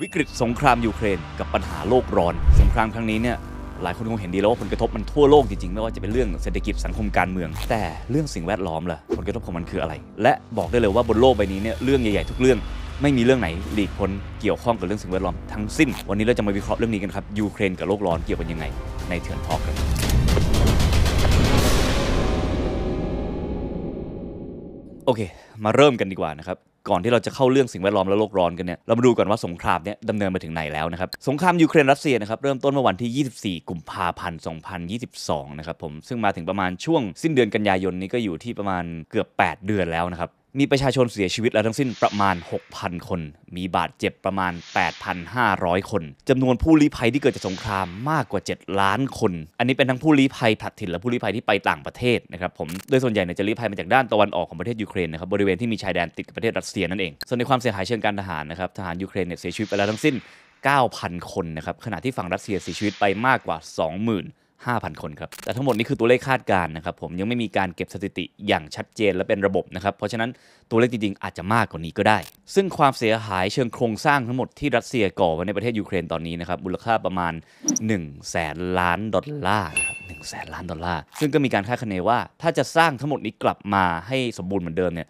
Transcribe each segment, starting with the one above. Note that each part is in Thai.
วิกฤตสงครามยูเครนกับปัญหาโลกร้อน สงครามครั้งนี้เนี่ยหลายคนคงเห็นดีแล้วว่าผลกระทบมันทั่วโลกจริงๆ ไม่ว่าจะเป็นเรื่องเศรษฐกิจสังคมการเมือง แต่เรื่องสิ่งแวดล้อมล่ะผลกระทบของมันคืออะไร และบอกได้เลยว่าบนโลกใบนี้เนี่ยเรื่องใหญ่ๆทุกเรื่อง ไม่มีเรื่องไหนหลีกพ้นเกี่ยวข้องกับเรื่องสิ่งแวดล้อมทั้งสิ้น วันนี้เราจะมาวิเคราะห์เรื่องนี้กันครับยูเครนกับโลกร้อนเกี่ยวกันยังไง ในเถื่อนทอกครับโอเค มาเริ่มกันดีกว่านะครับ ก่อนที่เราจะเข้าเรื่องสิ่งแวดล้อมและโลกร้อนกันเนี่ยเรามาดูก่อนว่าสงครามเนี่ยดำเนินมาถึงไหนแล้วนะครับสงครามยูเครนรัสเซียนะครับเริ่มต้นเมื่อวันที่ 24 กุมภาพันธ์ 2022 นะครับผมซึ่งมาถึงประมาณช่วงสิ้นเดือนกันยายนนี้ก็อยู่ที่ประมาณเกือบ 8 เดือนแล้วนะครับ มีประชาชนเสียชีวิตแล้วทั้งสิ้นประมาณ 6,000 คน มีบาดเจ็บประมาณ 8,500 คน จำนวนผู้ลี้ภัยที่เกิดจากสงครามมากกว่า 7 ล้านคน อันนี้เป็นทั้งผู้ลี้ภัยผลัดถิ่นและผู้ลี้ภัยที่ไปต่างประเทศนะครับผม โดยส่วนใหญ่เนี่ยจะลี้ภัยมาจากด้านตะวันออกของประเทศยูเครนนะครับ บริเวณที่มีชายแดนติดกับประเทศรัสเซียนั่นเอง ส่วนในความเสียหายเชิงการทหารนะครับ ทหารยูเครนเนี่ยเสียชีวิตไปแล้วทั้งสิ้น 9,000 คนนะครับ ขณะที่ฝั่งรัสเซียเสียชีวิตไปมากกว่า 20,000 5,000 คนครับ แต่ทั้งหมดนี้คือตัวเลขคาดการณ์นะครับ ผมยังไม่มีการเก็บสถิติอย่างชัดเจนและเป็นระบบนะครับ เพราะฉะนั้นตัวเลขจริงๆ อาจจะมากกว่านี้ก็ได้ ซึ่งความเสียหายเชิงโครงสร้างทั้งหมดที่รัสเซียก่อไว้ในประเทศยูเครนตอนนี้นะครับ มูลค่าประมาณ1แสนล้านดอลลาร์ครับหนึ่งแสนล้านดอลลาร์ ซึ่งก็มีการคาดคะเนว่า ถ้าจะสร้างทั้งหมดนี้กลับมาให้สมบูรณ์เหมือนเดิมเนี่ย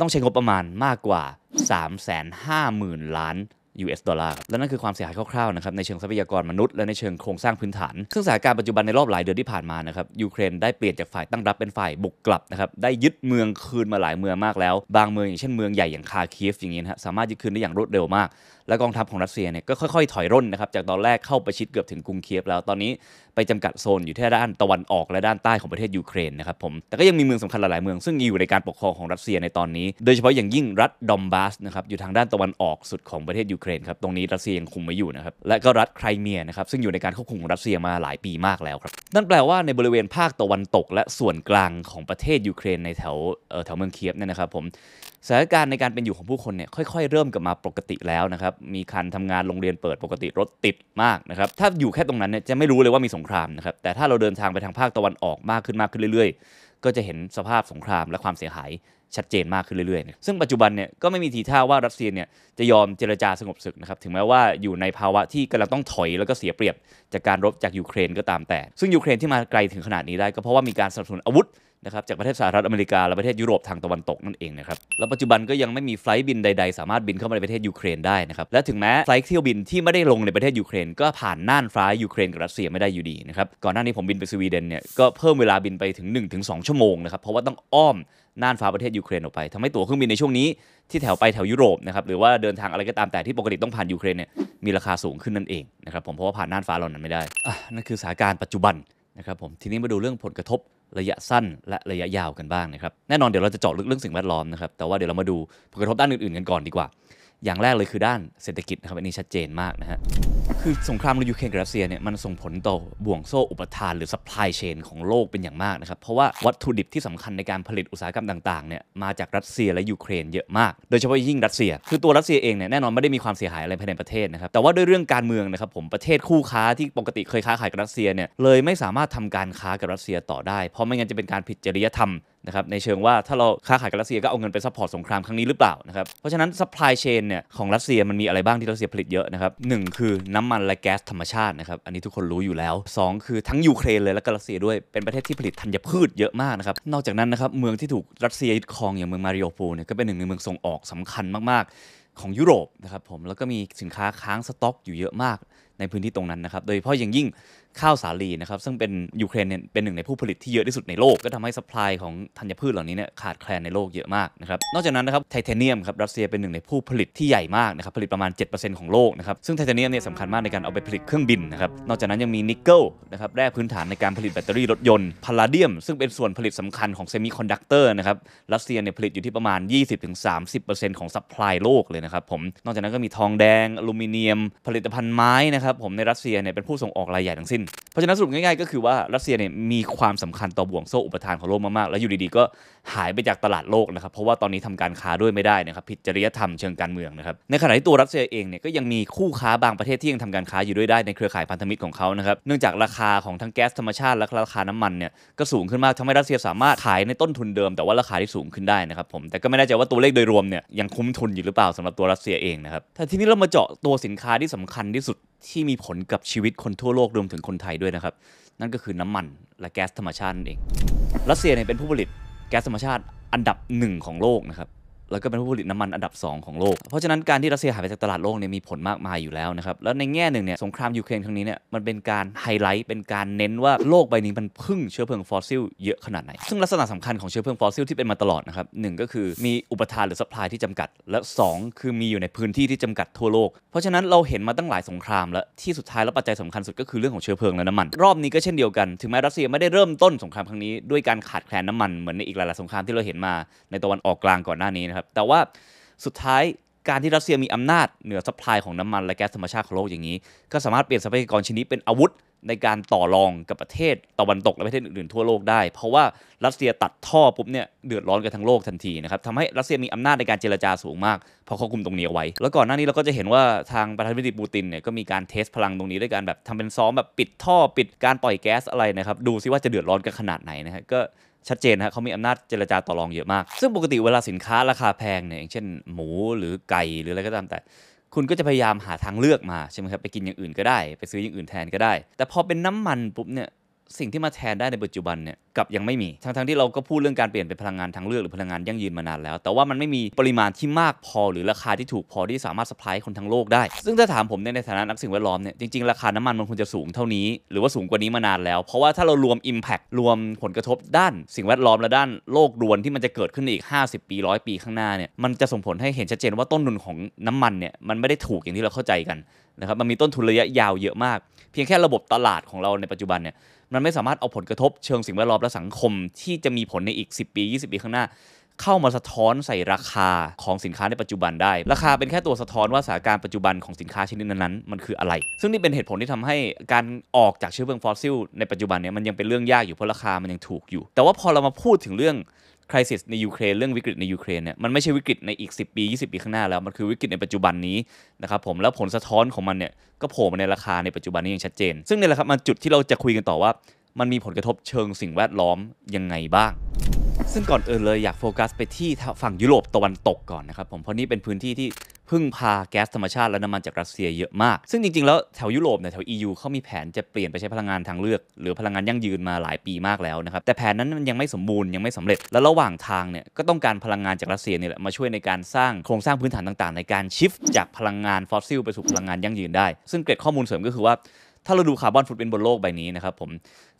ต้องใช้งบประมาณมากกว่า 3 5 0 0 0 0 ล้าน US ดอลลาร์ครับและนั่นคือความเสียหายคร่าวๆนะครับในเชิงทรัพยากรมนุษย์และในเชิงโครงสร้างพื้นฐาน ซึ่งสถานการณ์ปัจจุบันในรอบหลายเดือนที่ผ่านมานะครับยูเครนได้เปลี่ยนจากฝ่ายตั้งรับเป็นฝ่ายบุกกลับนะครับได้ยึดเมืองคืนมาหลายเมืองมากแล้ว บางเมืองอย่างเช่นเมืองใหญ่อย่างคาร์คีฟอย่างนี้นะสามารถยึดคืนได้อย่างรวดเร็วมาก และกองทัพของรัสเซียเนี่ยก็ค่อยๆ ถอยร่นนะครับจากตอนแรกเข้าประชิดเกือบถึงกรุงเคียฟแล้วตอนนี้ไปจำกัดโซนอยู่ที่ด้านตะวันออกและด้านใต้ของประเทศยูเครนนะครับผมแต่ก็ยังมีเมืองสำคัญหลายๆเมืองซึ่งอยู่ในการปกครองของรัสเซียในตอนนี้ โดยเฉพาะอย่างยิ่งรัฐดอนบาสนะครับอยู่ทางด้านตะวันออกสุดของประเทศยูเครนครับตรงนี้รัสเซียยังคุมไว้อยู่นะครับและก็รัฐไครเมียนะครับซึ่งอยู่ในการควบคุมของรัสเซียมาหลายปีมากแล้วครับนั่นแปลว่าในบริเวณภาคตะวันตก และส่วนกลางของประเทศยูเครนในแถวแถวเมืองเคียฟเนี่ยนะครับผมสถานการณ์ในการเป็นอยู่ของผู้คนเนี่ยค่อยๆ เริ่มกลับมาปกติแล้วนะครับมีการทำงานโรงเรียนเปิดปกติรถติดมากนะครับถ้าอยู่แค่ตรงนั้นเนี่ยจะไม่รู้เลยว่ามีสงครามนะครับแต่ถ้าเราเดินทางไปทางภาคตะวันออกมากขึ้นมากขึ้นเรื่อยๆ ก็จะเห็นสภาพสงครามและความเสียหายชัดเจนมากขึ้นเรื่อยๆ ซึ่งปัจจุบันเนี่ยก็ไม่มีทีท่าว่ารัสเซียเนี่ยจะยอมเจรจาสงบศึกนะครับ ถึงแม้ว่าอยู่ในภาวะที่กำลังต้องถอยแล้วก็เสียเปรียบจากการรบจากยูเครนก็ตามแต่ ซึ่งยูเครนที่มาไกลถึงขนาดนี้ได้ก็เพราะว่ามีการสนับสนุนอาวุธ นะครับจากประเทศสหรัฐอเมริกา และประเทศยุโรปทางตะวันตกนั่นเองนะครับแล้วปัจจุบันก็ยังไม่มี flight บินใดๆ สามารถบินเข้ามาในประเทศยูเครนได้นะครับและถึงแม้ flight เที่ยวบินที่ไม่ได้ลงในประเทศยูเครน ก็ผ่านน่านฟ้ายูเครนกับรัสเซียไม่ได้อยู่ดีนะครับก่อนหน้านี้ผมบินไปสวีเดนเนี่ยก็เพิ่มเวลาบินไปถึง 1-2 ชั่วโมงนะครับเพราะว่าต้องอ้อมน่านฟ้าประเทศยูเครนออกไปทำให้ตั๋วเครื่องบินในช่วงนี้ที่แถวไปแถวยุโรปนะครับหรือว่าเดินทางอะไรก็ตามแต่ที่ปกติต้องผ่านยูเครนเนี่ยมีราคาสูงขึ้นนั่นเองนะครับผมเพราะว่าผ่านน่านฟ้าเหล่านั้นไม่ได้นั่นคือสถานการณ์ปัจจุบันนะครับผมทีนี้มาดูเรื่องผลกระทบ ระยะสั้นและระยะยาวกันบ้างนะครับ แน่นอนเดี๋ยวเราจะเจาะลึกเรื่องสิ่งแวดล้อมนะครับ แต่ว่าเดี๋ยวเรามาดูผลกระทบด้านอื่นๆกันก่อนดีกว่า อย่างแรกเลยคือด้านเศรษฐกิจนะครับอันนี้ชัดเจนมากนะฮะคือสงครามในยูเครนกับรัสเซียเนี่ยมันส่งผลต่อห่วงโซ่อุปทานหรือ supply chain ของโลกเป็นอย่างมากนะครับ เพราะว่าวัตถุดิบที่สำคัญในการผลิตอุตสาหกรรมต่างๆเนี่ยมาจากรัสเซียและยูเครนเยอะมาก โดยเฉพาะยิ่งรัสเซีย คือตัวรัสเซียเองเนี่ยแน่นอนไม่ได้มีความเสียหายอะไรภายในประเทศนะครับแต่ว่าด้วยเรื่องการเมืองนะครับผมประเทศคู่ค้าที่ปกติเคยค้าขายกับรัสเซียเนี่ยเลยไม่สามารถทำการค้ากับรัสเซียต่อได้ เพราะไม่งั้นจะเป็นการผิดจริยธรรม นะครับในเชิงว่าถ้าเราค้าขายกับรัสเซียก็เอาเงินไป support สงครามครั้งนี้หรือเปล่านะครับเพราะฉะนั้น supply chain เนี่ยของรัสเซียมันมีอะไรบ้างที่รัสเซียผลิตเยอะนะครับหนึ่งคือน้ำมันและแก๊สธรรมชาตินะครับอันนี้ทุกคนรู้อยู่แล้ว 2 คือทั้งยูเครนเลยและก็รัสเซียด้วยเป็นประเทศที่ผลิตธัญพืชเยอะมากนะครับนอกจากนั้นนะครับเมืองที่ถูกรัสเซียยึดครองอย่างเมืองมาริอูโปลเนี่ยก็เป็นหนึ่งในเมืองส่งออกสำคัญมากๆของยุโรปนะครับผมแล้วก็มีสินค้าค้างสต็อกอยู่เยอะมากในพื้นที่ตรงนั้นนะครับ โดยเฉพาะอย่างยิ่งข้าวสาลีนะครับ ซึ่งเป็นยูเครนเนี่ยเป็นหนึ่งในผู้ผลิตที่เยอะที่สุดในโลก ก็ทำให้ supply ของธัญพืชเหล่านี้เนี่ยขาดแคลนในโลกเยอะมากนะครับ นอกจากนั้นนะครับไทเทเนียมครับรัสเซียเป็นหนึ่งในผู้ผลิตที่ใหญ่มากนะครับผลิตประมาณ 7%ของโลกนะครับซึ่งไทเทเนียมเนี่ยสำคัญมากในการเอาไปผลิตเครื่องบินนะครับนอกจากนั้นยังมีนิกเกิลนะครับแร่พื้นฐานในการผลิตแบตเตอรี่รถยนต์พาลาเดียม ซึ่งเป็นส่วนผลิตสำคัญของเซมิคอนดักเตอร์นะครับรัสเซียเนี่ยผลิตอยู่ที่ประมาณ 20-30%ของ supply โลกเลยนะครับผมนอกจากนั้นก็มีทองแดงอลูมิเนียม ผลิตภัณฑ์ไม้นะครับนะครับผมในรัสเซียเนี่ยเป็นผู้ส่งออกรายใหญ่ทั้งสิ้น เพราะฉะนั้นสรุปง่ายๆก็คือว่ารัสเซียเนี่ยมีความสำคัญต่อบ่วงโซ่อุปทานของโลกมากๆ แล้วอยู่ดีๆก็หายไปจากตลาดโลกนะครับเพราะว่าตอนนี้ทำการค้าด้วยไม่ได้นะครับผิดจริยธรรมเชิงการเมืองนะครับในขณะที่ตัวรัสเซียเองเนี่ยก็ยังมีคู่ค้าบางประเทศที่ยังทำการค้าอยู่ด้วยได้ในเครือข่ายพันธมิตรของเขานะครับเนื่องจากราคาของทั้งแก๊สธรรมชาติและราคาน้ำมันเนี่ยก็สูงขึ้นมากทำให้รัสเซียสามารถขายในต้นทุนเดิม แต่ว่าราคาที่สูงขึ้นได้นะครับผมแต่ก็ไม่แน่ใจว่าตัวเลขโดยรวมเนี่ยยังคุ้มทุนอยู่หรือเปล่าสำหรับตัวรัสเซียเองนะครับแต่ทีนี้เรามาเจาะตัวสินค้าที่สำคัญที่สุด ที่มีผลกับชีวิตคนทั่วโลกรวมถึงคนไทยด้วยนะครับ นั่นก็คือน้ำมันและแก๊สธรรมชาตินั่นเอง รัสเซียเนี่ยเป็นผู้ผลิตแก๊สธรรมชาติอันดับหนึ่งของโลกนะครับ แล้วก็เป็นผู้ผลิตน้ำมันอันดับ 2 ของโลก เพราะฉะนั้นการที่รัสเซียหายไปจากตลาดโลกเนี่ยมีผลมากมายอยู่แล้วนะครับ แล้วในแง่หนึ่งเนี่ยสงครามยูเครนครั้งนี้เนี่ยมันเป็นการไฮไลท์เป็นการเน้นว่าโลกใบนี้มันพึ่งเชื้อเพลิงฟอสซิลเยอะขนาดไหน ซึ่งลักษณะสำคัญของเชื้อเพลิงฟอสซิลที่เป็นมาตลอดนะครับหนึ่งก็คือมีอุปทานหรือ supply ที่จำกัด และ 2 คือมีอยู่ในพื้นที่ที่จำกัดทั่วโลก เพราะฉะนั้นเราเห็นมาตั้งหลายสงครามแล้วที่สุดท้ายแล้วปัจจัยสำคัญสุดก็คือเรื่องของเชื้อเพลิงและน้ำมัน รอบนี้ก็เช่นเดียวกันถึงแม้รัสเซียไม่ได้เริ่มต้นสงครามครั้งนี้ด้วยการขาดแคลนน้ำมันเหมือนในอีกหลายๆสงครามที่เราเห็นมาในตะวันออกกลางก่อนหน้านี้นะครับแต่ว่าสุดท้ายการที่รัสเซียมีอำนาจเหนือ supply ของน้ำมันและแก๊สธรรมชาติของโลกอย่างนี้ ก็สามารถเปลี่ยนทรัพยากรชิ้นนี้เป็นอาวุธในการต่อรองกับประเทศตะวันตกและประเทศอื่นๆทั่วโลกได้ เพราะว่ารัสเซียตัดท่อปุ๊บเนี่ยเดือดร้อนกันทั้งโลกทันทีนะครับทำให้รัสเซียมีอำนาจในการเจรจาสูงมากเพราะเขาคุมตรงนี้เอาไว้ แล้วก่อนหน้านี้เราก็จะเห็นว่าทางประธานาธิบดีปูตินเนี่ยก็มีการเทสพลังตรงนี้ด้วยการแบบทำเป็นซ้อมแบบปิดท่อปิดการปล่อยแก๊สอะไรนะครับดูซิว่าจะเดือดร้อนกันขนาดไหนนะฮะก็ ชัดเจนนะเขามีอำนาจเจรจาต่อรองเยอะมาก ซึ่งปกติเวลาสินค้าราคาแพงเนี่ยอย่างเช่น หมูหรือไก่หรืออะไรก็ตามแต่ คุณก็จะพยายามหาทางเลือกมาใช่ไหมครับไปกินอย่างอื่นก็ได้ ไปซื้ออย่างอื่นแทนก็ได้ แต่พอเป็นน้ำมันปุ๊บเนี่ย สิ่งที่มาแทนได้ในปัจจุบันเนี่ยกับยังไม่มี ทั้งๆที่เราก็พูดเรื่องการเปลี่ยนเป็นพลังงานทางเลือกหรือพลังงานยั่งยืนมานานแล้ว แต่ว่ามันไม่มีปริมาณที่มากพอหรือราคาที่ถูกพอที่สามารถสปายคนทั้งโลกได้ ซึ่งถ้าถามผมในฐานะนักสิ่งแวดล้อมเนี่ยจริงๆ ราคาน้ำมันมันควรจะสูงเท่านี้ หรือว่าสูงกว่านี้มานานแล้ว เพราะว่าถ้าเรารวม Impact รวมผลกระทบด้านสิ่งแวดล้อมและด้านโลกรวนที่มันจะเกิดขึ้นอีก 50 ปีร้อยปีข้างหน้าเนี่ยมันจะส่งผลให้เห็นชัดเจนว่าต้นทุนของน้ำมันเนี่ยมันไม่ได้ถูกอย่างที่เราเข้าใจกันนะครับมันมีต้นทุนระยะยาวเยอะมาก เพียงแค่ระบบตลาดของเราในปัจจุบันเนี่ย มันไม่สามารถเอาผลกระทบเชิงสิ่งแวดล้อมและสังคม ที่จะมีผลในอีก 10 ปี 20 ปีข้างหน้า เข้ามาสะท้อนใส่ราคาของสินค้าในปัจจุบันได้ ราคาเป็นแค่ตัวสะท้อนว่าสถานการณ์ปัจจุบันของสินค้าชนิดนั้นๆมันคืออะไร ซึ่งนี่เป็นเหตุผลที่ทำให้การออกจากเชื้อเพลิงฟอสซิลในปัจจุบันเนี่ยมันยังเป็นเรื่องยากอยู่เพราะราคามันยังถูกอยู่ แต่ว่าพอเรามาพูดถึงเรื่อง crisis ในยูเครนเรื่องวิกฤตในยูเครนเนี่ยมันไม่ใช่วิกฤตในอีก 10 ปี 20 ปีข้างหน้าแล้ว มันคือวิกฤตในปัจจุบันนี้นะครับผมแล้วผลสะท้อนของมันเนี่ยก็โผล่มาในราคาในปัจจุบันนี้อย่างชัดเจน ซึ่งนี่แหละครับมันจุดที่เราจะคุยกันต่อว่า มันมีผลกระทบเชิงสิ่งแวดล้อมยังไงบ้าง ซึ่งก่อนอื่นเลยอยากโฟกัสไปที่ฝั่งยุโรปตะวันตกก่อนนะครับผมเพราะนี่เป็นพื้นที่ที่ พึ่งพาแก๊สธรรมชาติและน้ำมันจากรัสเซียเยอะมาก ซึ่งจริงๆ แล้วแถวยุโรปเนี่ยแถว EU เขามีแผนจะเปลี่ยนไปใช้พลังงานทางเลือก หรือพลังงานยั่งยืนมาหลายปีมากแล้วนะครับ แต่แผนนั้นมันยังไม่สมบูรณ์ยังไม่สำเร็จ และระหว่างทางเนี่ยก็ต้องการพลังงานจากรัสเซียนี่แหละมาช่วยในการสร้างโครงสร้างพื้นฐานต่างๆ ในการ shift จากพลังงานฟอสซิลไปสู่พลังงานยั่งยืนได้ ซึ่งเกร็ดข้อมูลเสริมก็คือว่า ถ้าเราดู carbon footprint บนโลกใบนี้นะครับผม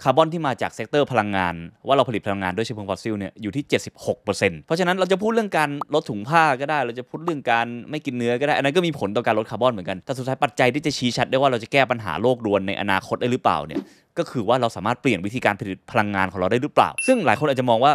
คาร์บอนที่มาจาก sector พลังงาน ว่าเราผลิตพลังงานด้วยเชื้อเพลิงฟอสซิลเนี่ยอยู่ที่ 76%เพราะฉะนั้นเราจะพูดเรื่องการลดถุงผ้าก็ได้ เราจะพูดเรื่องการไม่กินเนื้อก็ได้ อันนั้นก็มีผลต่อการลดคาร์บอนเหมือนกันแต่สุดท้ายปัจจัยที่จะชี้ชัดได้ว่าเราจะแก้ปัญหาโลกรวนในอนาคตได้หรือเปล่าเนี่ยก็คือว่าเราสามารถเปลี่ยนวิธีการผลิตพลังงานของเราได้หรือเปล่า ซึ่งหลายคนอาจจะมองว่า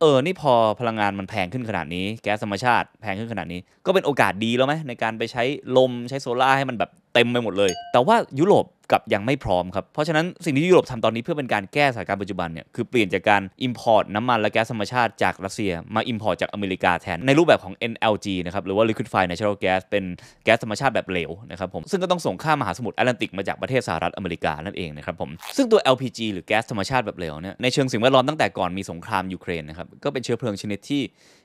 เออ นี่พอพลังงานมันแพงขึ้นขนาดนี้ แก๊สธรรมชาติแพงขึ้นขนาดนี้ ก็เป็นโอกาสดีแล้วไหมในการไปใช้ลมใช้โซล่าให้มันแบบ เต็มไปหมดเลย แต่ว่ายุโรปกับยังไม่พร้อมครับ เพราะฉะนั้นสิ่งที่ยุโรปทำตอนนี้เพื่อเป็นการแก้สถานการณ์ปัจจุบันเนี่ยคือเปลี่ยนจากการ Import น้ำมันและแก๊สธรรมชาติจากรัสเซียมา Import จากอเมริกาแทน ในรูปแบบของ NLG นะครับหรือว่า Liquefied Natural Gas เป็นแก๊สธรรมชาติแบบเหลวนะครับผมซึ่งก็ต้องส่งข้ามมหาสมุทรแอตแลนติกมาจากประเทศสหรัฐอเมริกานั่นเองนะครับผมซึ่งตัว LPG หรือแก๊สธรรมชาติแบบเหลวเนี่ยในเชิงสิ่งแวดล้อมตั้งแต่ก่อนมีสงครามยูเครนนะครับก็เป็นเชื้อเพลิงชนิดที่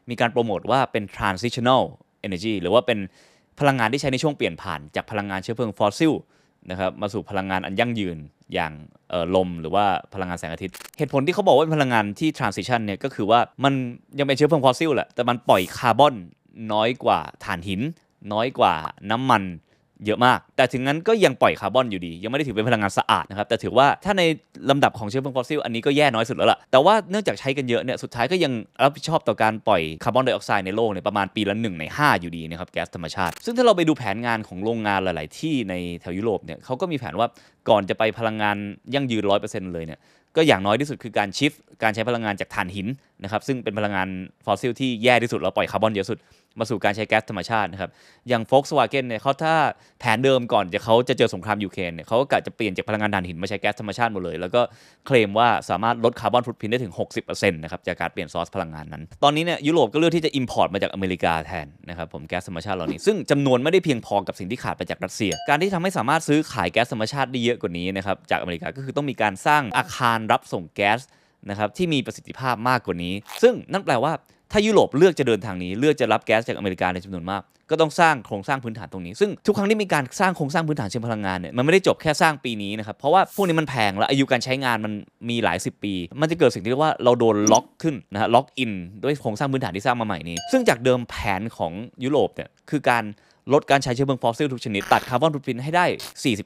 มีการโปรโมทว่าเป็น transitional energy หรือว่าเป็น พลังงานที่ใช้ในช่วงเปลี่ยนผ่านจากพลังงานเชื้อเพลิงฟอสซิลนะครับมาสู่พลังงานอันยั่งยืนอย่างลมหรือว่าพลังงานแสงอาทิตย์ เหตุผลที่เขาบอกว่าเป็นพลังงานที่ transition เนี่ยก็คือว่ามันยังเป็นเชื้อเพลิงฟอสซิลแหละแต่มันปล่อยคาร์บอนน้อยกว่าถ่านหิน น้อยกว่าน้ำมัน เยอะมาก แต่ถึงนั้นก็ยังปล่อยคาร์บอนอยู่ดี ยังไม่ได้ถือเป็นพลังงานสะอาดนะครับ แต่ถือว่าถ้าในลำดับของเชื้อเพลิงฟอสซิลอันนี้ก็แย่น้อยสุดแล้วล่ะ แต่ว่าเนื่องจากใช้กันเยอะเนี่ย สุดท้ายก็ยังรับผิดชอบต่อการปล่อยคาร์บอนไดออกไซด์ในโลกเนี่ยประมาณปีละ1ใน 5 อยู่ดีนะครับแก๊สธรรมชาติ ซึ่งถ้าเราไปดูแผนงานของโรงงานหลาย ๆ ที่ในแถวยุโรปเนี่ยเขาก็มีแผนว่าก่อนจะไปพลังงานยั่งยืนร้อยเปอร์เซ็นต์เลยเนี่ยก็อย่างน้อยที่สุดคือการ shift การใช้พลังงานจากถ่านหินนะครับซึ่งเป็นพลังงานฟอสซิลที่แย่ที่สุดแล้วปล่อยคาร์บอนเยอะสุด มาสู่การใช้แก๊สธรรมชาตินะครับอย่าง Volkswagen เนี่ยเขาถ้าแผนเดิมก่อนจะเขาจะเจอสงครามยูเครนเนี่ยเขาก็กะจะเปลี่ยนจากพลังงานถ่านหินมาใช้แก๊สธรรมชาติหมดเลย แล้วก็เคลมว่าสามารถลด carbon footprint ได้ถึง 60%นะครับจากการเปลี่ยนซอสพลังงานนั้น ตอนนี้เนี่ยยุโรปก็เลือกที่จะ import มาจากอเมริกาแทนนะครับผมแก๊สธรรมชาติเหล่านี้ซึ่งจำนวนไม่ได้เพียงพอกับสิ่งที่ขาดไปจากรัสเซีย การที่ทำให้สามารถซื้อขายแก๊สธรรมชาติได้เยอะกว่านี้นะครับจากอเมริกาก็คือต้องมีการสร้างอาคารรับส่งแก๊สนะครับที่มีประสิทธิภาพมากกว่านี้ ซึ่งนั่นแปลว่า ถ้ายุโรปเลือกจะเดินทางนี้เลือกจะรับแก๊สจากอเมริกาในจำนวนมาก ก็ต้องสร้างโครงสร้างพื้นฐานตรงนี้ ซึ่งทุกครั้งที่มีการสร้างโครงสร้างพื้นฐานเชิงพลังงานเนี่ยมันไม่ได้จบแค่สร้างปีนี้นะครับเพราะว่าพวกนี้มันแพงและอายุการใช้งานมันมีหลาย 10 ปี มันจะเกิดสิ่งที่เรียกว่าเราโดนล็อกขึ้นนะฮะ lock in ด้วยโครงสร้างพื้นฐานที่สร้างมาใหม่นี้ ซึ่งจากเดิมแผนของยุโรปเนี่ยคือการ ลดการใช้เชื้อเพลิงฟอสซิลทุกชนิด ตัด carbon footprint ให้ได้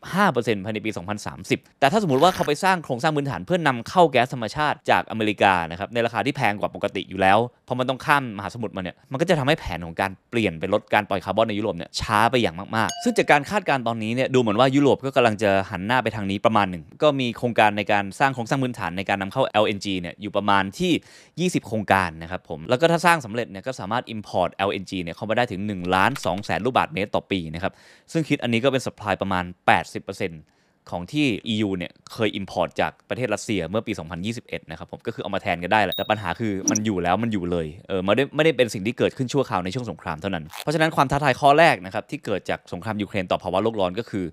45%ภายในปี 2030 แต่ถ้าสมมติว่าเขาไปสร้างโครงสร้างพื้นฐานเพื่อนนำเข้าแก๊สธรรมชาติจากอเมริกานะครับในราคาที่แพงกว่าปกติอยู่แล้วเพราะมันต้องข้ามมหาสมุทรมาเนี่ยมันก็จะทำให้แผนของการเปลี่ยนไปลดการปล่อยคาร์บอนในยุโรปเนี่ยช้าไปอย่างมากๆ ซึ่งจากการคาดการณ์ตอนนี้เนี่ยดูเหมือนว่ายุโรปก็กำลังจะหันหน้าไปทางนี้ประมาณหนึ่งก็มีโครงการในการสร้างโครงสร้างพื้นฐานในการนำเข้า LNG เนี่ยอยู่ประมาณที่ 20 โครงการนะครับผมแล้วก็ถ้าสร้างสำเร็จเนี่ยก็สามารถ import LNG เนี่ยเข้ามาได้ถึง1ล้าน2แสนลูกบาศก์เมตรต่อปีนะครับซึ่งคิดอันนี้ก็เป็นสป라이ประมาณ 80% ของที่ EU เนี่ยเคย import จากประเทศรัสเซียเมื่อปี 2021 นะครับผมก็คือเอามาแทนกันได้แหละแต่ปัญหาคือมันอยู่แล้วมันอยู่เลยเออไม่ได้ไม่ได้เป็นสิ่งที่เกิดขึ้นชั่วคราวในช่วงสงครามเท่านั้น เพราะฉะนั้นความท้าทายข้อแรกนะครับที่เกิดจากสงครามยูเครนต่อภาวะโลกร้อนก็คือ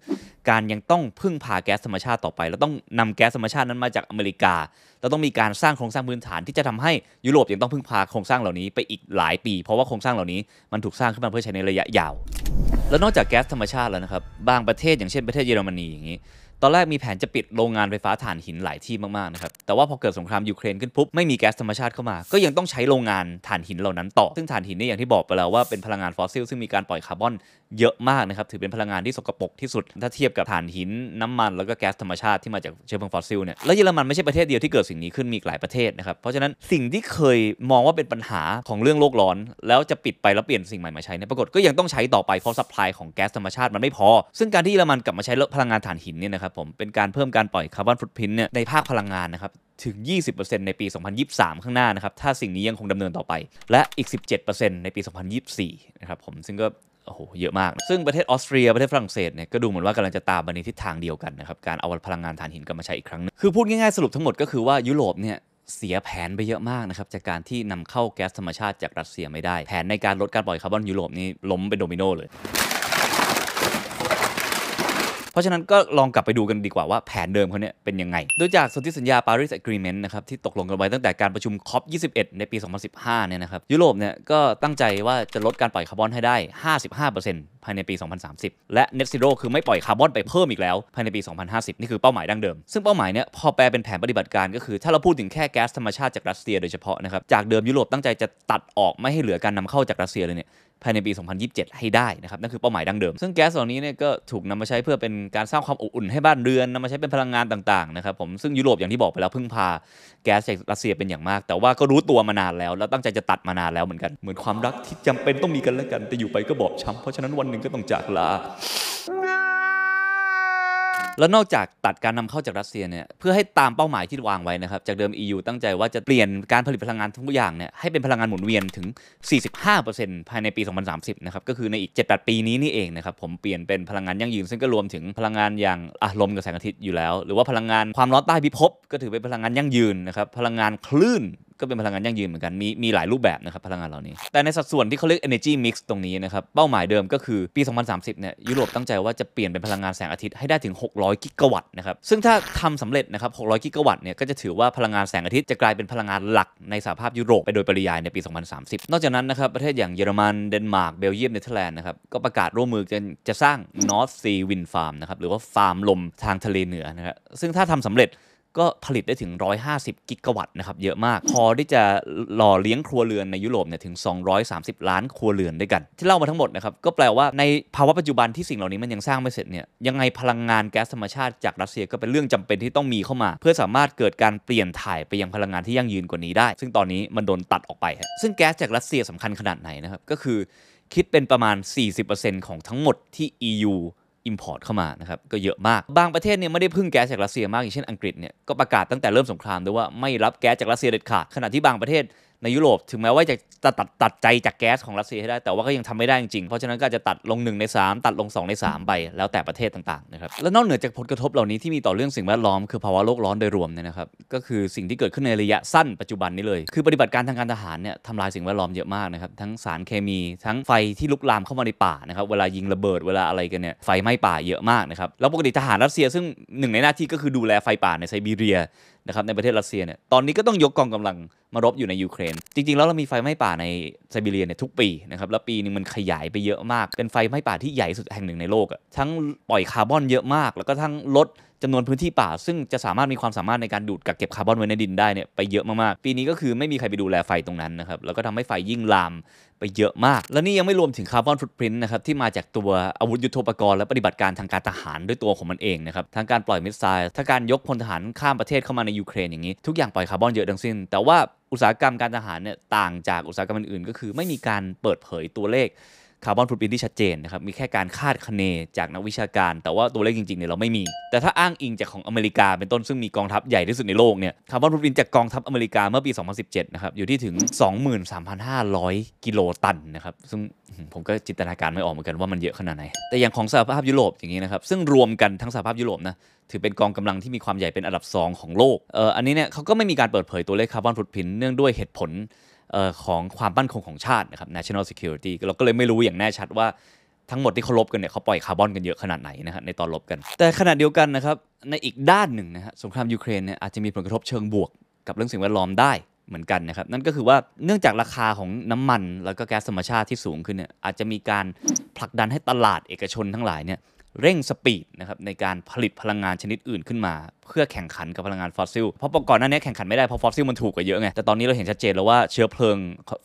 การยังต้องพึ่งพาแก๊สธรรมชาติต่อไป แล้วต้องนำแก๊สธรรมชาตินั้นมาจากอเมริกา แล้วต้องมีการสร้างโครงสร้างพื้นฐานที่จะทำให้ยุโรปยังต้องพึ่งพาโครงสร้างเหล่านี้ไปอีกหลายปี เพราะว่าโครงสร้างเหล่านี้มันถูกสร้างขึ้นมาเพื่อใช้ในระยะยาว แล้วนอกจากแก๊สธรรมชาติแล้วนะครับ บางประเทศอย่างเช่นประเทศเยอรมนีอย่างนี้ ตอนแรกมีแผนจะปิดโรงงานไฟฟ้าถ่านหินหลายที่มากๆนะครับแต่ว่าพอเกิดสงครามยูเครนขึ้นปุ๊บไม่มีแก๊สธรรมชาติเข้ามา ก็ยังต้องใช้โรงงานถ่านหินเหล่านั้นต่อ ซึ่งถ่านหินนี่อย่างที่บอกไปแล้วว่าเป็นพลังงานฟอสซิลซึ่งมีการปล่อยคาร์บอนเยอะมากนะครับถือเป็นพลังงานที่สกปรกที่สุด ถ้าเทียบกับถ่านหินน้ำมันแล้วก็แก๊สธรรมชาติที่มาจากเชื้อเพลิงฟอสซิลเนี่ยแล้วเยอรมันไม่ใช่ประเทศเดียวที่เกิดสิ่งนี้ขึ้นมีอีกหลายประเทศนะครับเพราะฉะนั้นสิ่งที่เคยมองว่าเป็นปัญหาของเรื่องโลกร้อน แล้วจะปิดไปแล้วเปลี่ยนสิ่งใหม่มาใช้เนี่ยปรากฏก็ยังต้องใช้ต่อไปเพราะ supply ของแก๊สธรรมชาติมันไม่พอ ซึ่งการที่เยอรมันกลับมาใช้พลังงานถ่านหินเนี่ยนะครับผมเป็นการเพิ่มการปล่อย carbon footprint เนี่ยในภาคพลังงานนะครับถึง 20%ในปี 2023 ข้างหน้านะครับ ถ้าสิ่งนี้ยังคงดำเนินต่อไป และอีก 17%ในปี 2024 นะครับผม ซึ่งก็ โอ้โห เยอะมาก ซึ่งประเทศออสเตรีย ประเทศฝรั่งเศสเนี่ย ก็ดูเหมือนว่ากำลังจะตามไปในทิศทางเดียวกันนะครับ การเอาพลังงานถ่านหินกลับมาใช้อีกครั้งนึง คือพูดง่ายๆ สรุปทั้งหมดก็คือว่ายุโรปเนี่ยเสียแผนไปเยอะมากนะครับ จากการที่นำเข้าแก๊สธรรมชาติจากรัสเซียไม่ได้ แผนในการลดการปล่อยคาร์บอนยุโรปนี่ล้มเป็นโดมิโนเลย เพราะฉะนั้นก็ลองกลับไปดูกันดีกว่าว่าแผนเดิมเขาเนี่ยเป็นยังไง โดยจากสนธิสัญญา Paris Agreement นะครับที่ตกลงกันไว้ตั้งแต่การประชุม COP 21 ในปี 2015 เนี่ยนะครับยุโรปเนี่ยก็ตั้งใจว่าจะลดการปล่อยคาร์บอนให้ได้ 55%ภายในปี 2030 และ Net Zero คือไม่ปล่อยคาร์บอนไปเพิ่มอีกแล้วภายในปี 2050 นี่คือเป้าหมายดั้งเดิม ซึ่งเป้าหมายเนี่ยพอแปลเป็นแผนปฏิบัติการก็คือ ถ้าเราพูดถึงแค่แก๊สธรรมชาติจากรัสเซียโดยเฉพาะนะครับจากเดิมยุโรปตั้งใจจะตัดออกไม่ให้เหลือการนำเข้าจากรัสเซียเลยเนี่ย ภายในปี 2027 ให้ได้นะครับนั่นคือเป้าหมายดั้งเดิม ซึ่งแก๊สเหล่านี้เนี่ยก็ถูกนำมาใช้เพื่อเป็นการสร้างความอบอุ่นให้บ้านเรือนนำมาใช้เป็นพลังงานต่างๆนะครับผมซึ่งยุโรปอย่างที่บอกไปแล้วพึ่งพาแก๊สจากรัสเซียเป็นอย่างมาก แต่ว่าก็รู้ตัวมานานแล้ว แล้วตั้งใจจะตัดมานานแล้วเหมือนกันเหมือนความรักที่จำเป็นต้องมีกันและกันแต่อยู่ไปก็บอบช้ำเพราะฉะนั้นวันหนึ่งก็ต้องจากลา แล้วนอกจากตัดการนำเข้าจากรัสเซียเนี่ยเพื่อให้ตามเป้าหมายที่วางไว้นะครับจากเดิม EU ตั้งใจว่าจะเปลี่ยนการผลิตพลังงานทุกอย่างเนี่ยให้เป็นพลังงานหมุนเวียนถึง 45%ภายในปี 2030 นะครับก็คือในอีก 7-8 ปีนี้นี่เองนะครับผมเปลี่ยนเป็นพลังงานยั่งยืน ซึ่งก็รวมถึงพลังงานอย่างอะลมกับแสงอาทิตย์อยู่แล้ว หรือว่าพลังงานความร้อนใต้พิภพก็ถือเป็นพลังงานยั่งยืนนะครับพลังงานคลื่น ก็เป็นพลังงานยั่งยืนเหมือนกันมีมีหลายรูปแบบนะครับพลังงานเหล่านี้ แต่ในสัดส่วนที่เขาเรียก energy mix ตรงนี้นะครับเป้าหมายเดิมก็คือปี 2030 เนี่ยยุโรปตั้งใจว่าจะเปลี่ยนเป็นพลังงานแสงอาทิตย์ให้ได้ถึง 600 กิกะวัตต์นะครับซึ่งถ้าทำสำเร็จนะครับ 600 กิกะวัตต์เนี่ยก็จะถือว่าพลังงานแสงอาทิตย์จะกลายเป็นพลังงานหลักในสหภาพยุโรปไปโดยปริยายในปี 2030 นอกจากนั้นนะครับประเทศอย่างเยอรมันเดนมาร์กเบลเยียมเนเธอร์แลนด์นะครับก็ประกาศร่วมมือจะจะสร้าง North Sea Wind Farm นะครับหรือว่าฟาร์มลมทางทะเลเหนือนะครับซึ่งถ้าทำสำเร็จ ก็ผลิตได้ถึง 150 กิกะวัตต์นะครับ เยอะมาก พอที่จะหล่อเลี้ยงครัวเรือนในยุโรปเนี่ยถึง 230 ล้านครัวเรือนด้วยกัน ที่เล่ามาทั้งหมดนะครับ ก็แปลว่าในภาวะปัจจุบันที่สิ่งเหล่านี้มันยังสร้างไม่เสร็จเนี่ย ยังไงพลังงานแก๊สธรรมชาติจากรัสเซียก็เป็นเรื่องจำเป็นที่ต้องมีเข้ามา เพื่อสามารถเกิดการเปลี่ยนถ่ายไปยังพลังงานที่ยั่งยืนกว่านี้ได้ ซึ่งตอนนี้มันโดนตัดออกไป ซึ่งแก๊สจากรัสเซียสำคัญขนาดไหนนะครับ ก็คือคิดเป็นประมาณ 40%ของทั้งหมดที่ EU import เข้ามานะครับก็เยอะมาก บางประเทศเนี่ยไม่ได้พึ่งแก๊สจากรัสเซียมากอย่างเช่นอังกฤษเนี่ยก็ประกาศตั้งแต่เริ่มสงครามด้วยว่าไม่รับแก๊สจากรัสเซียเด็ดขาดขณะที่บางประเทศ ในยุโรปถึงแม้ว่าจะตัดตัดตัดใจจากแก๊สของรัสเซียให้ได้ แต่ว่าก็ยังทำไม่ได้จริงๆ เพราะฉะนั้นก็จจะตัดลง 1 ใน 3 ตัดลง 2 ใน 3 ไป แล้วแต่ประเทศต่างๆนะครับและนอกเหนือจากผลกระทบเหล่านี้ที่มีต่อเรื่องสิ่งแวดล้อมคือภาวะโลกร้อนโดยรวมเนี่ยนะครับก็คือสิ่งที่เกิดขึ้นในระยะสั้นปัจจุบันนี้เลย คือปฏิบัติการทางการทหารเนี่ยทำลายสิ่งแวดล้อมเยอะมากนะครับทั้งสารเคมีทั้งไฟที่ลุกลามเข้ามาในป่านะครับเวลายิงระเบิดเวลาอะไรกันเนี่ยไฟไหม้ป่าเยอะมากนะครับแล้วปกติทหารรัสเซียซึ่งหนึ่งในหน้าที่ก็คือดูแลไฟป่าในไซบีเรียนะครับในประเทศรัสเซียเนี่ยตอนนี้ก็ต้องยกกองกำลังมารบอยู่ในยูเครน จริง ๆ แล้วเรามีไฟไหม้ป่าในไซบีเรียเนี่ยทุกปีนะครับแล้วปีนึงมันขยายไปเยอะมาก เป็นไฟไหม้ป่าที่ใหญ่สุดแห่งหนึ่งในโลกอะทั้งปล่อยคาร์บอนเยอะมาก แล้วก็ทั้งลด จำนวนพื้นที่ป่า ซึ่งจะสามารถมีความสามารถในการดูดกักเก็บคาร์บอนไว้ในดินได้เนี่ยไปเยอะมากๆ ปีนี้ก็คือไม่มีใครไปดูแลไฟตรงนั้นนะครับ แล้วก็ทำให้ไฟยิ่งลามไปเยอะมาก และนี่ยังไม่รวมถึง carbon footprint นะครับที่มาจากตัวอาวุธยุทโธปกรณ์และปฏิบัติการทางการทหารด้วยตัวของมันเองนะครับทั้งการปล่อย missile ทั้งการยกพลทหารข้ามประเทศเข้ามาในยูเครนอย่างนี้ ทุกอย่างปล่อยคาร์บอนเยอะทั้งสิ้น แต่ว่าอุตสาหกรรมการทหารเนี่ยต่างจากอุตสาหกรรมอื่นๆ ก็คือไม่มีการเปิดเผยตัวเลข carbon footprint ที่ชัดเจนนะครับ มีแค่การคาดคะเนจากนักวิชาการ แต่ว่าตัวเลขจริงๆเนี่ยเราไม่มี แต่ถ้าอ้างอิงจากของอเมริกาเป็นต้นซึ่งมีกองทัพใหญ่ที่สุดในโลกเนี่ย carbon footprint จากกองทัพอเมริกาเมื่อปี 2017 นะครับ อยู่ที่ถึง 23,500 กิโลตันนะครับ ซึ่งผมก็จินตนาการไม่ออกเหมือนกันว่ามันเยอะขนาดไหน แต่อย่างของสหภาพยุโรปอย่างนี้นะครับ ซึ่งรวมกันทั้งสหภาพยุโรปนะถือเป็นกองกำลังที่มีความใหญ่เป็นอันดับ 2 ของโลก เอ่อ อันนี้เนี่ยเขาก็ไม่มีการเปิดเผยตัวเลข carbon footprint เนื่องด้วยเหตุผล ของความมั่นคงของชาตินะครับ national security เราก็เลยไม่รู้อย่างแน่ชัดว่าทั้งหมดที่เขารบกันเนี่ยเขาปล่อยคาร์บอนกันเยอะขนาดไหนนะฮะในตอนรบกัน แต่ขณะเดียวกันนะครับในอีกด้านหนึ่งนะฮะสงครามยูเครนเนี่ยอาจจะมีผลกระทบเชิงบวกกับเรื่องสิ่งแวดล้อมได้เหมือนกันนะครับ นั่นก็คือว่าเนื่องจากราคาของน้ำมัน แล้วก็แก๊สธรรมชาติที่สูงขึ้นเนี่ยอาจจะมีการผลักดันให้ตลาดเอกชนทั้งหลายเนี่ยเร่ง speed นะครับในการผลิตพลังงานชนิดอื่นขึ้นมา เพื่อแข่งขันกับพลังงานฟอสซิล เพราะก่อนหน้านี้แข่งขันไม่ได้เพราะฟอสซิลมันถูกกว่าเยอะไง แต่ตอนนี้เราเห็นชัดเจนแล้วว่าเชื้อเพลิง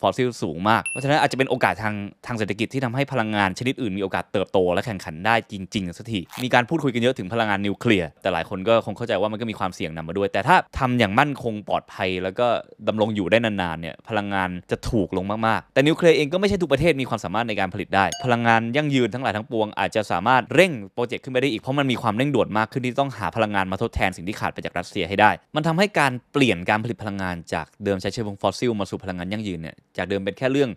ฟอสซิลสูงมาก เพราะฉะนั้นอาจจะเป็นโอกาสทางทางเศรษฐกิจที่ทำให้พลังงานชนิดอื่นมีโอกาสเติบโตและแข่งขันได้จริงๆสักที มีการพูดคุยกันเยอะถึงพลังงานนิวเคลียร์ แต่หลายคนก็คงเข้าใจว่ามันก็มีความเสี่ยงนำมาด้วย แต่ถ้าทำอย่างมั่นคงปลอดภัย แล้วก็ดำรงอยู่ได้นานๆเนี่ยพลังงานจะถูกลงมากๆ แต่นิวเคลียร์เองก็ไม่ใช่ทุกประเทศมีความสามารถในการผลิตได้ พลังงานยั่งยืนทั้งหลายทั้งปวงอาจจะสามารถเร่ง project ขึ้นไปได้อีกเพราะมันมีความเร่งด่วนมากขึ้นที่ต้องหาพลังงานมาทดแทนสิ่งที่ขาดไปจากรัสเซียให้ได้ มันทำให้การเปลี่ยนการผลิตพลังงานจากเดิมใช้เชื้อเพลิงฟอสซิลมาสู่พลังงานยั่งยืนเนี่ยจากเดิมเป็นแค่เรื่อง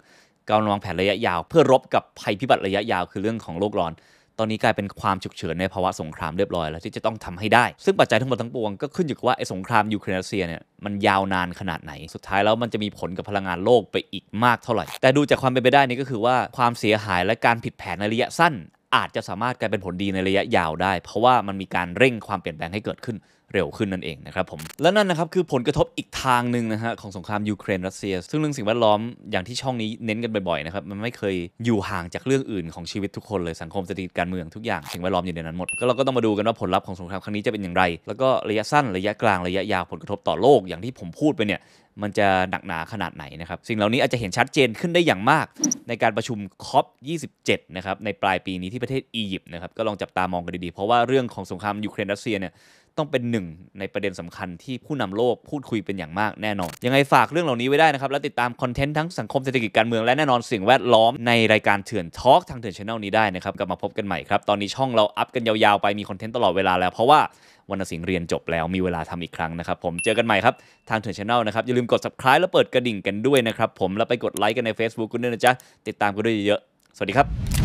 การวางแผนระยะยาว เพื่อรบกับภัยพิบัติระยะยาวคือเรื่องของโลกร้อน ตอนนี้กลายเป็นความฉุกเฉินในภาวะสงครามเรียบร้อยแล้วที่จะต้องทำให้ได้ ซึ่งปัจจัยทั้งหมดทั้งปวงก็ขึ้นอยู่กับว่าไอ้สงครามยูเครนรัสเซียเนี่ยมันยาวนานขนาดไหน สุดท้ายแล้วมันจะมีผลกับพลังงานโลกไปอีกมากเท่าไหร่ แต่ดูจากความเป็นไปได้นี่ก็คือว่าความเสียหายและการผิดแผนในระยะสั้นอาจจะสามารถกลายเป็นผลดีในระยะยาวได้ เพราะว่ามันมีการเร่งความเปลี่ยนแปลงให้เกิดขึ้น เร็วขึ้นนั่นเองนะครับผมและนั่นนะครับคือผลกระทบอีกทางหนึ่งนะฮะของสงครามยูเครนรัสเซีย ซึ่งเรื่องสิ่งแวดล้อมอย่างที่ช่องนี้เน้นกันบ่อยๆนะครับมันไม่เคยอยู่ห่างจากเรื่องอื่นของชีวิตทุกคนเลยสังคมเศรษฐกิจการเมืองทุกอย่างสิ่งแวดล้อมอยู่ในนั้นหมดก็เราก็ต้องมาดูกันว่าผลลัพธ์ของสงครามครั้งนี้จะเป็นอย่างไร แล้วก็ระยะสั้นระยะกลางระยะยาวผลกระทบต่อโลกอย่างที่ผมพูดไปเนี่ยมันจะหนักหนาขนาดไหนนะครับ สิ่งเหล่านี้อาจจะเห็นชัดเจนขึ้นได้อย่างมาก ในการประชุมคอป27 นะครับ ในปลายปีนี้ที่ประเทศอียิปต์นะครับ ก็ลองจับตามองกันดีๆ เพราะว่าเรื่องของสงครามยูเครนรัสเซียเนี่ย ต้องเป็นหนึ่งในประเด็นสำคัญที่ผู้นำโลกพูดคุยเป็นอย่างมากแน่นอน ยังไงฝากเรื่องเหล่านี้ไว้ได้นะครับ และติดตาม content ทั้งสังคมเศรษฐกิจการเมืองและแน่นอนสิ่งแวดล้อมในรายการเถื่อน Talk ทางเถื่อน Channel นี้ได้นะครับกลับมาพบกันใหม่ครับตอนนี้ช่องเราอัพกันยาวๆไปมี content ตลอดเวลาแล้วเพราะว่าวรรณสิงห์เรียนจบแล้วมีเวลาทำอีกครั้งนะครับผมเจอกันใหม่ครับทางเถื่อน Channel นะครับอย่าลืมกด subscribe แล้วเปิดกระดิ่งกันด้วยนะครับผมแล้วไปกดไลค์กันใน Facebook กันด้วยนะจ๊ะติดตามกันด้วยเยอะๆสวัสดีครับ